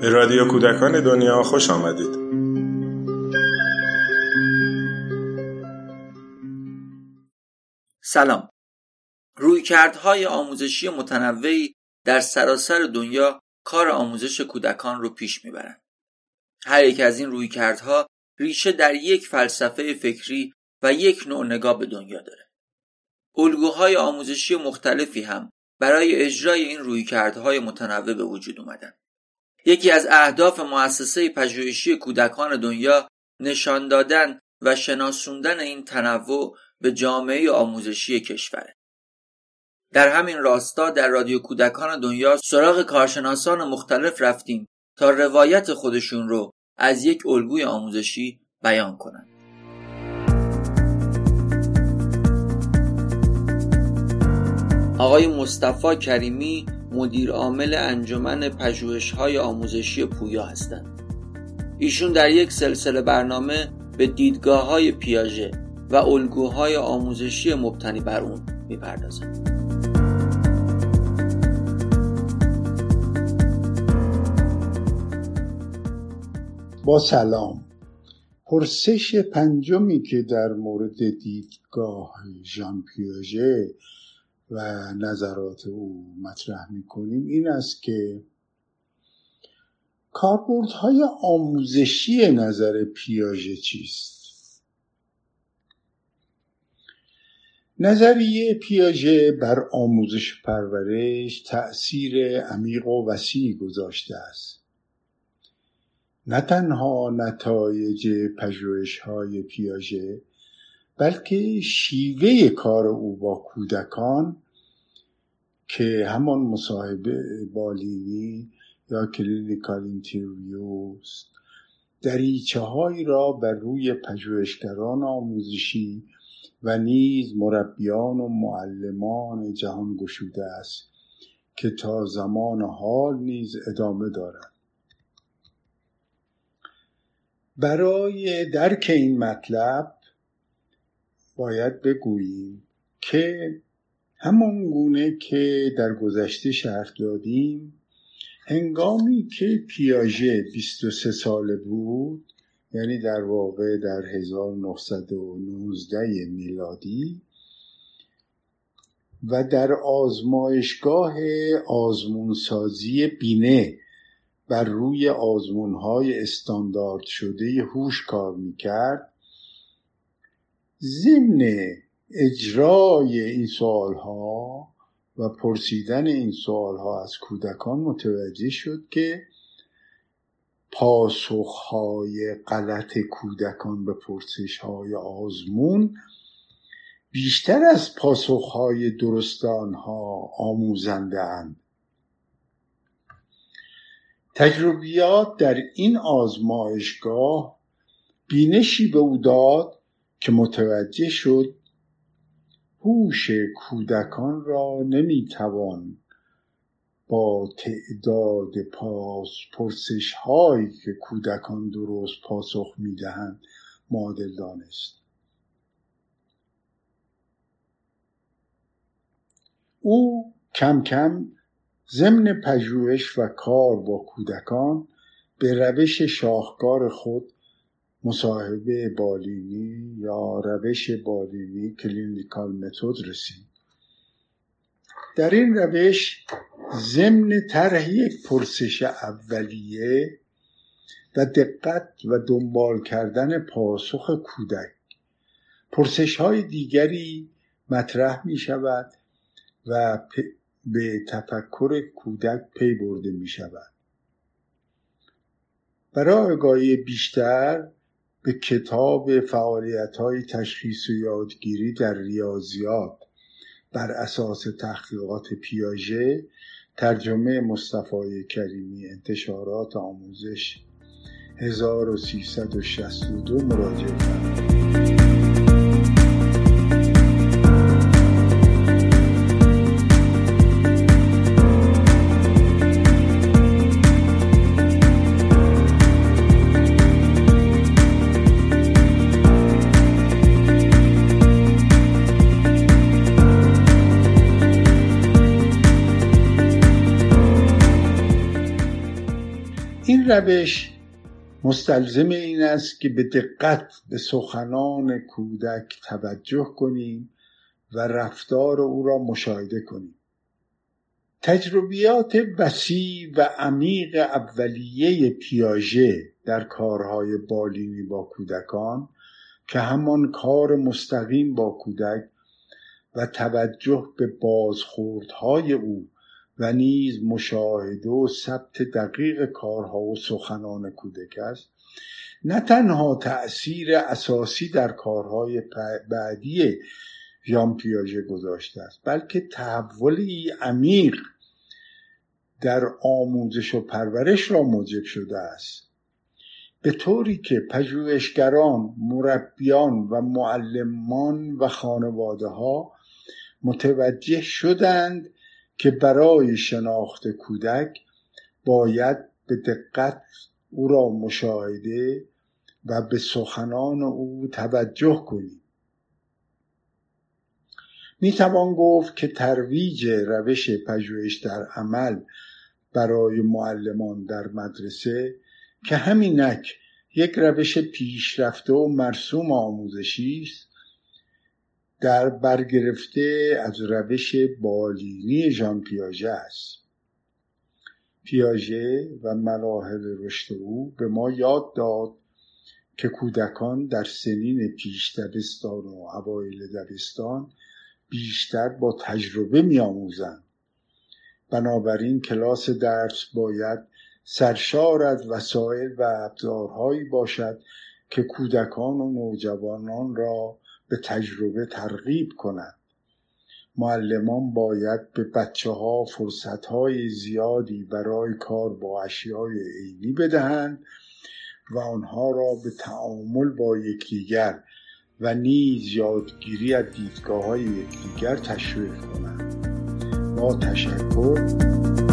به رادیو کودکان دنیا خوش آمدید. سلام. رویکردهای آموزشی متنوعی در سراسر دنیا کار آموزش کودکان رو پیش می‌برند. هر یک از این رویکردها ریشه در یک فلسفه فکری و یک نوع نگاه به دنیا داره. الگوهای آموزشی مختلفی هم برای اجرای این رویکردهای متنوع به وجود اومدن یکی از اهداف مؤسسه پژوهشی کودکان دنیا نشان دادن و شناسوندن این تنوع به جامعه آموزشی کشوره در همین راستا در رادیو کودکان دنیا سراغ کارشناسان مختلف رفتیم تا روایت خودشون رو از یک الگوی آموزشی بیان کنند. آقای مصطفی کریمی مدیر عامل انجمن پژوهش‌های آموزشی پویا هستند. ایشون در یک سلسله برنامه به دیدگاه های پیاژه و الگوهای آموزشی مبتنی بر اون می‌پردازند. با سلام پرسش پنجمی که در مورد دیدگاه ژان پیاژه و نظرات او مطرح می‌کنیم این است که کاربردهای آموزشی نظر پیاژه چیست؟ نظریه پیاژه بر آموزش پرورش تأثیر عمیق و وسیع گذاشته است. نه تنها نتایج پژوهش های پیاژه بلکه شیوه کار او با کودکان که همان مصاحبه بالینی یا clinical interviews دریچه هایی را بر روی پژوهشگران آموزشی و نیز مربیان و معلمان جهان گشوده است که تا زمان حال نیز ادامه دارد برای درک این مطلب باید بگوییم که همان گونه که در گذشته شرح دادیم هنگامی که پیاژه 23 ساله بود یعنی در واقع در 1919 میلادی و در آزمایشگاه آزمونسازی بینه بر روی آزمونهای استاندارد شده هوش کار می‌کرد ضمن اجرای این سوالها و پرسیدن این سوالها از کودکان متوجه شد که پاسخهای غلط کودکان به پرسشهای آزمون بیشتر از پاسخهای درست آنها آموزنده اند. تجربیات در این آزمایشگاه بینشی به او داد که متوجه شد هوش کودکان را نمی‌توان با تعداد پاس پرسش هایی که کودکان درست پاسخ می‌دهند معادل دانست. او کم کم ضمن پژوهش و کار با کودکان به روش شاهکار خود مصاحبه بالینی یا روش بالینی کلینیکال متد رسید. در این روش ضمن طرح یک پرسش اولیه و دقت و دنبال کردن پاسخ کودک. پرسش های دیگری مطرح می شود و به تفکر کودک پی برده می شود برای آگاهی بیشتر به کتاب فعالیت های تشخیص و یادگیری در ریاضیات بر اساس تحقیقات پیاژه ترجمه مصطفی کریمی انتشارات آموزش 1362 مراجعه کنید روش مستلزم این است که به دقت به سخنان کودک توجه کنیم و رفتار او را مشاهده کنیم. تجربیات وسیع و عمیق اولیه پیاژه در کارهای بالینی با کودکان که همان کار مستقیم با کودک و توجه به بازخوردهای او و نیز مشاهده و ثبت دقیق کارها و سخنان کودک است. نه تنها تأثیر اساسی در کارهای بعدی ژان پیاژه گذاشته است بلکه تحولی عمیق در آموزش و پرورش را موجب شده است. به طوری که پژوهشگران مربیان و معلمان و خانواده ها متوجه شدند که برای شناخت کودک باید به دقت او را مشاهده و به سخنان او توجه کنیم می توان گفت که ترویج روش پژوهش در عمل برای معلمان در مدرسه که همینک یک روش پیشرفته و مرسوم آموزشی است در برگرفته از روش بالینی ژان پیاژه است. پیاژه و مراحل رشد او به ما یاد داد که کودکان در سنین پیش دبستان و اوایل دبستان بیشتر با تجربه میآموزند. بنابراین کلاس درس باید سرشار از وسایل و ابزارهایی باشد که کودکان و نوجوانان را به تجربه ترغیب کنند معلمان باید به بچه ها فرصت های زیادی برای کار با اشیای عینی بدهند و آنها را به تعامل با یکدیگر و نیز یادگیری از دیدگاه های یکدیگر تشویق کنند. با تشکر